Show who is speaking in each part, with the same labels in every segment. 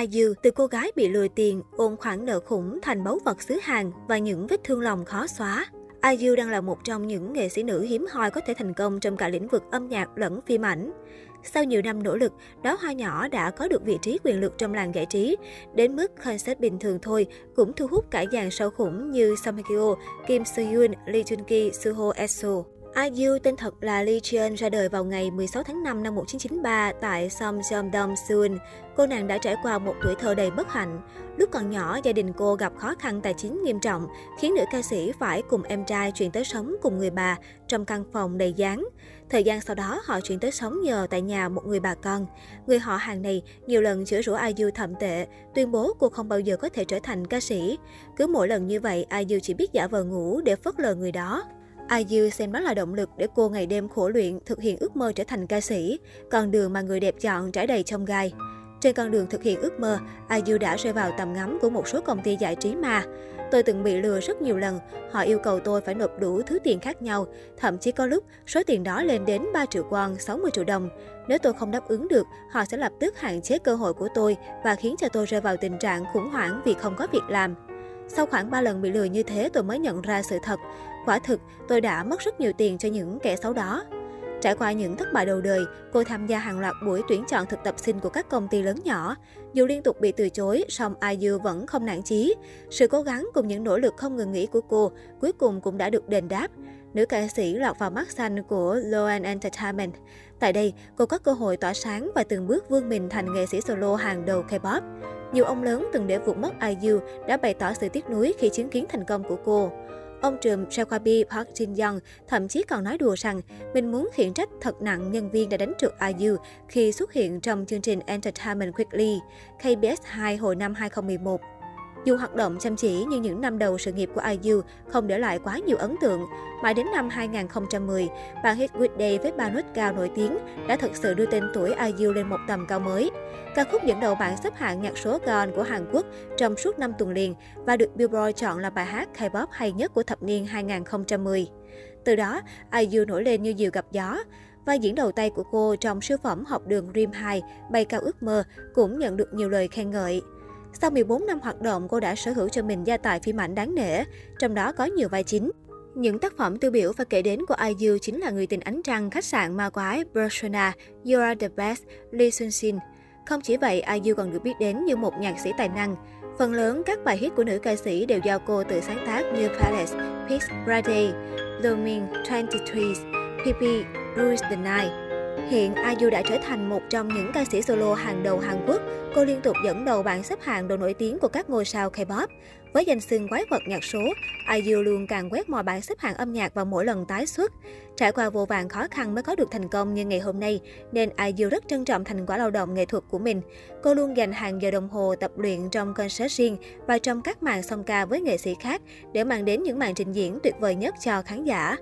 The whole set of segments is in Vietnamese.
Speaker 1: IU từ cô gái bị lừa tiền, ôm khoản nợ khủng thành báu vật xứ hàng và những vết thương lòng khó xóa. IU đang là một trong những nghệ sĩ nữ hiếm hoi có thể thành công trong cả lĩnh vực âm nhạc lẫn phim ảnh. Sau nhiều năm nỗ lực, đóa hoa nhỏ đã có được vị trí quyền lực trong làng giải trí. Đến mức concert bình thường thôi cũng thu hút cả dàn sao khủng như Song Hye Kyo, Kim Soo Hyun, Lee Jun Ki, Suho Esso. IU tên thật là Lee Cheon ra đời vào ngày 16 tháng 5 năm 1993 tại Somjongdong, Seoul. Cô nàng đã trải qua một tuổi thơ đầy bất hạnh. Lúc còn nhỏ, gia đình cô gặp khó khăn tài chính nghiêm trọng, khiến nữ ca sĩ phải cùng em trai chuyển tới sống cùng người bà trong căn phòng đầy gián. Thời gian sau đó, họ chuyển tới sống nhờ tại nhà một người bà con. Người họ hàng này nhiều lần chửi rủa IU thậm tệ, tuyên bố cô không bao giờ có thể trở thành ca sĩ. Cứ mỗi lần như vậy, IU chỉ biết giả vờ ngủ để phớt lờ người đó. IU xem đó là động lực để cô ngày đêm khổ luyện thực hiện ước mơ trở thành ca sĩ, con đường mà người đẹp chọn trải đầy trong gai. Trên con đường thực hiện ước mơ, IU đã rơi vào tầm ngắm của một số công ty giải trí mà. Tôi từng bị lừa rất nhiều lần, họ yêu cầu tôi phải nộp đủ thứ tiền khác nhau, thậm chí có lúc số tiền đó lên đến 3 triệu won, 60 triệu đồng. Nếu tôi không đáp ứng được, họ sẽ lập tức hạn chế cơ hội của tôi và khiến cho tôi rơi vào tình trạng khủng hoảng vì không có việc làm. Sau khoảng 3 lần bị lừa như thế tôi mới nhận ra sự thật. Quả thực, tôi đã mất rất nhiều tiền cho những kẻ xấu đó. Trải qua những thất bại đầu đời, cô tham gia hàng loạt buổi tuyển chọn thực tập sinh của các công ty lớn nhỏ. Dù liên tục bị từ chối, song IU vẫn không nản chí. Sự cố gắng cùng những nỗ lực không ngừng nghỉ của cô cuối cùng cũng đã được đền đáp. Nữ ca sĩ lọt vào mắt xanh của Loan Entertainment. Tại đây, cô có cơ hội tỏa sáng và từng bước vươn mình thành nghệ sĩ solo hàng đầu K-pop. Nhiều ông lớn từng để vụt mất IU đã bày tỏ sự tiếc nuối khi chứng kiến thành công của cô. Ông trùm Jacoby Park Jin Young thậm chí còn nói đùa rằng mình muốn khiển trách thật nặng nhân viên đã đánh trượt IU khi xuất hiện trong chương trình Entertainment Weekly, KBS 2 hồi năm 2011. Dù hoạt động chăm chỉ nhưng những năm đầu sự nghiệp của IU không để lại quá nhiều ấn tượng. Mãi đến năm 2010, bản hit Good Day với ba nốt cao nổi tiếng đã thực sự đưa tên tuổi IU lên một tầm cao mới. Ca khúc dẫn đầu bảng xếp hạng nhạc số Gaon của Hàn Quốc trong suốt 5 tuần liền và được Billboard chọn là bài hát K-pop hay nhất của thập niên 2010. Từ đó, IU nổi lên như diều gặp gió. Vai diễn đầu tay của cô trong siêu phẩm học đường Dream 2, Bay cao ước mơ, cũng nhận được nhiều lời khen ngợi. Sau 14 năm hoạt động, cô đã sở hữu cho mình gia tài phim ảnh đáng nể, trong đó có nhiều vai chính. Những tác phẩm tiêu biểu và kể đến của IU chính là Người tình ánh trăng, Khách sạn ma quái, Persona, You are the best, Lee Sun Shin. Không chỉ vậy, IU còn được biết đến như một nhạc sĩ tài năng. Phần lớn các bài hit của nữ ca sĩ đều do cô tự sáng tác như Palace, Peace, Friday, Looming, 23, PP, Bruce the Night. Hiện IU đã trở thành một trong những ca sĩ solo hàng đầu Hàn Quốc. Cô liên tục dẫn đầu bảng xếp hạng đồ nổi tiếng của các ngôi sao K-pop. Với danh xưng quái vật nhạc số, IU luôn càng quét mọi bảng xếp hạng âm nhạc vào mỗi lần tái xuất. Trải qua vô vàng khó khăn mới có được thành công như ngày hôm nay, nên IU rất trân trọng thành quả lao động nghệ thuật của mình. Cô luôn dành hàng giờ đồng hồ tập luyện trong concert riêng và trong các màn song ca với nghệ sĩ khác để mang đến những màn trình diễn tuyệt vời nhất cho khán giả.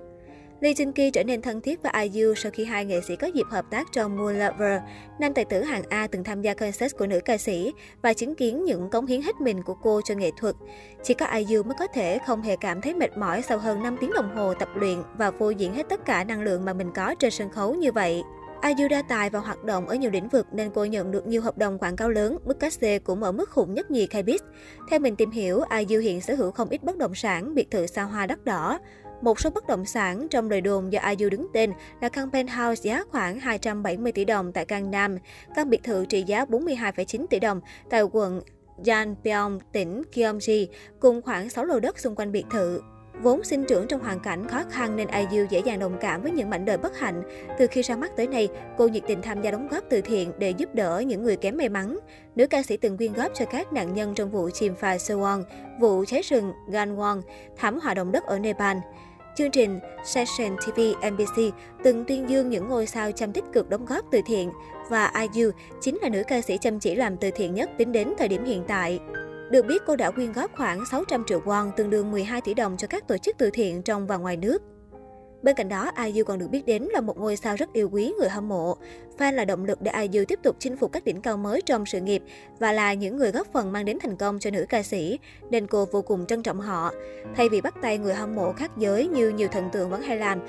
Speaker 1: Lee Jin Ki trở nên thân thiết với IU sau khi hai nghệ sĩ có dịp hợp tác trong Moon Lover. Nam tài tử hàng A từng tham gia concert của nữ ca sĩ và chứng kiến những cống hiến hết mình của cô cho nghệ thuật. Chỉ có IU mới có thể không hề cảm thấy mệt mỏi sau hơn 5 tiếng đồng hồ tập luyện và phô diễn hết tất cả năng lượng mà mình có trên sân khấu như vậy. IU đa tài và hoạt động ở nhiều lĩnh vực nên cô nhận được nhiều hợp đồng quảng cáo lớn, mức cát xê cũng ở mức khủng nhất nhì Kbis. Theo mình tìm hiểu, IU hiện sở hữu không ít bất động sản, biệt thự xa hoa đắt đỏ. Một số bất động sản trong lời đồn do IU đứng tên là căn penthouse giá khoảng 270 tỷ đồng tại Gangnam, căn biệt thự trị giá 42,9 tỷ đồng tại quận Janpyeong, tỉnh Gyeonggi, cùng khoảng 6 lô đất xung quanh biệt thự. Vốn sinh trưởng trong hoàn cảnh khó khăn nên IU dễ dàng đồng cảm với những mảnh đời bất hạnh. Từ khi ra mắt tới nay, cô nhiệt tình tham gia đóng góp từ thiện để giúp đỡ những người kém may mắn. Nữ ca sĩ từng quyên góp cho các nạn nhân trong vụ chìm phà Sewon, vụ cháy rừng Gangwon, thảm họa động đất ở Nepal. Chương trình Session TV NBC từng tuyên dương những ngôi sao chăm tích cực đóng góp từ thiện và IU chính là nữ ca sĩ chăm chỉ làm từ thiện nhất tính đến thời điểm hiện tại. Được biết cô đã quyên góp khoảng 600 triệu won, tương đương 12 tỷ đồng cho các tổ chức từ thiện trong và ngoài nước. Bên cạnh đó, IU còn được biết đến là một ngôi sao rất yêu quý người hâm mộ. Fan là động lực để IU tiếp tục chinh phục các đỉnh cao mới trong sự nghiệp và là những người góp phần mang đến thành công cho nữ ca sĩ, nên cô vô cùng trân trọng họ. Thay vì bắt tay người hâm mộ khác giới như nhiều thần tượng vẫn hay làm,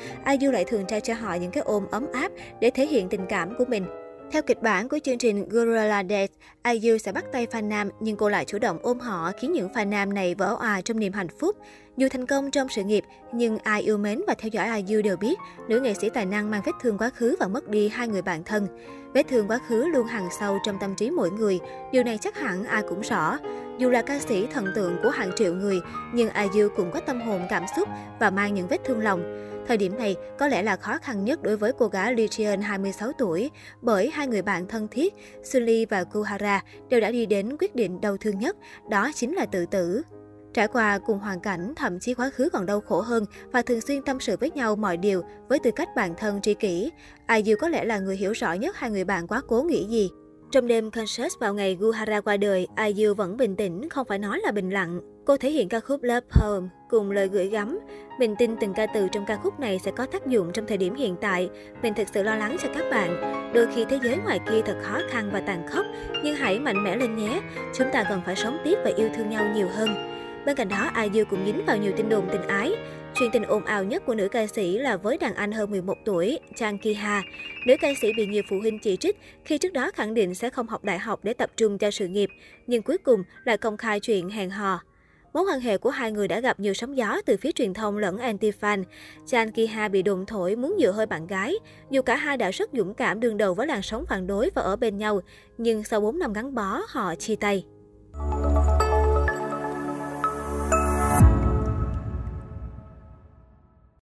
Speaker 1: IU lại thường trao cho họ những cái ôm ấm áp để thể hiện tình cảm của mình. Theo kịch bản của chương trình Gorilla Days, IU sẽ bắt tay fan nam nhưng cô lại chủ động ôm họ khiến những fan nam này vỡ òa trong niềm hạnh phúc. Dù thành công trong sự nghiệp, nhưng ai yêu mến và theo dõi IU đều biết, nữ nghệ sĩ tài năng mang vết thương quá khứ và mất đi hai người bạn thân. Vết thương quá khứ luôn hằn sâu trong tâm trí mỗi người, điều này chắc hẳn ai cũng rõ. Dù là ca sĩ thần tượng của hàng triệu người, nhưng IU cũng có tâm hồn cảm xúc và mang những vết thương lòng. Thời điểm này có lẽ là khó khăn nhất đối với cô gái Lee Jian 26 tuổi, bởi hai người bạn thân thiết, Sully và Kuhara đều đã đi đến quyết định đau thương nhất, đó chính là tự tử. Trải qua cùng hoàn cảnh, thậm chí quá khứ còn đau khổ hơn và thường xuyên tâm sự với nhau mọi điều với tư cách bạn thân tri kỷ. IU có lẽ là người hiểu rõ nhất hai người bạn quá cố nghĩ gì. Trong đêm concert vào ngày Guhara qua đời, IU vẫn bình tĩnh, không phải nói là bình lặng. Cô thể hiện ca khúc Love Poem cùng lời gửi gắm. Mình tin từng ca từ trong ca khúc này sẽ có tác dụng trong thời điểm hiện tại. Mình thực sự lo lắng cho các bạn. Đôi khi thế giới ngoài kia thật khó khăn và tàn khốc, nhưng hãy mạnh mẽ lên nhé. Chúng ta cần phải sống tiếp và yêu thương nhau nhiều hơn. Bên cạnh đó, IU cũng dính vào nhiều tin đồn tình ái. Chuyện tình ồn ào nhất của nữ ca sĩ là với đàn anh hơn 11 tuổi, Chang Ki-ha. Nữ ca sĩ bị nhiều phụ huynh chỉ trích khi trước đó khẳng định sẽ không học đại học để tập trung cho sự nghiệp, nhưng cuối cùng lại công khai chuyện hẹn hò. Mối quan hệ của hai người đã gặp nhiều sóng gió từ phía truyền thông lẫn anti-fan. Chan Ki-ha bị đồn thổi muốn dựa hơi bạn gái. Dù cả hai đã rất dũng cảm đương đầu với làn sóng phản đối và ở bên nhau, nhưng sau 4 năm gắn bó, họ chia tay.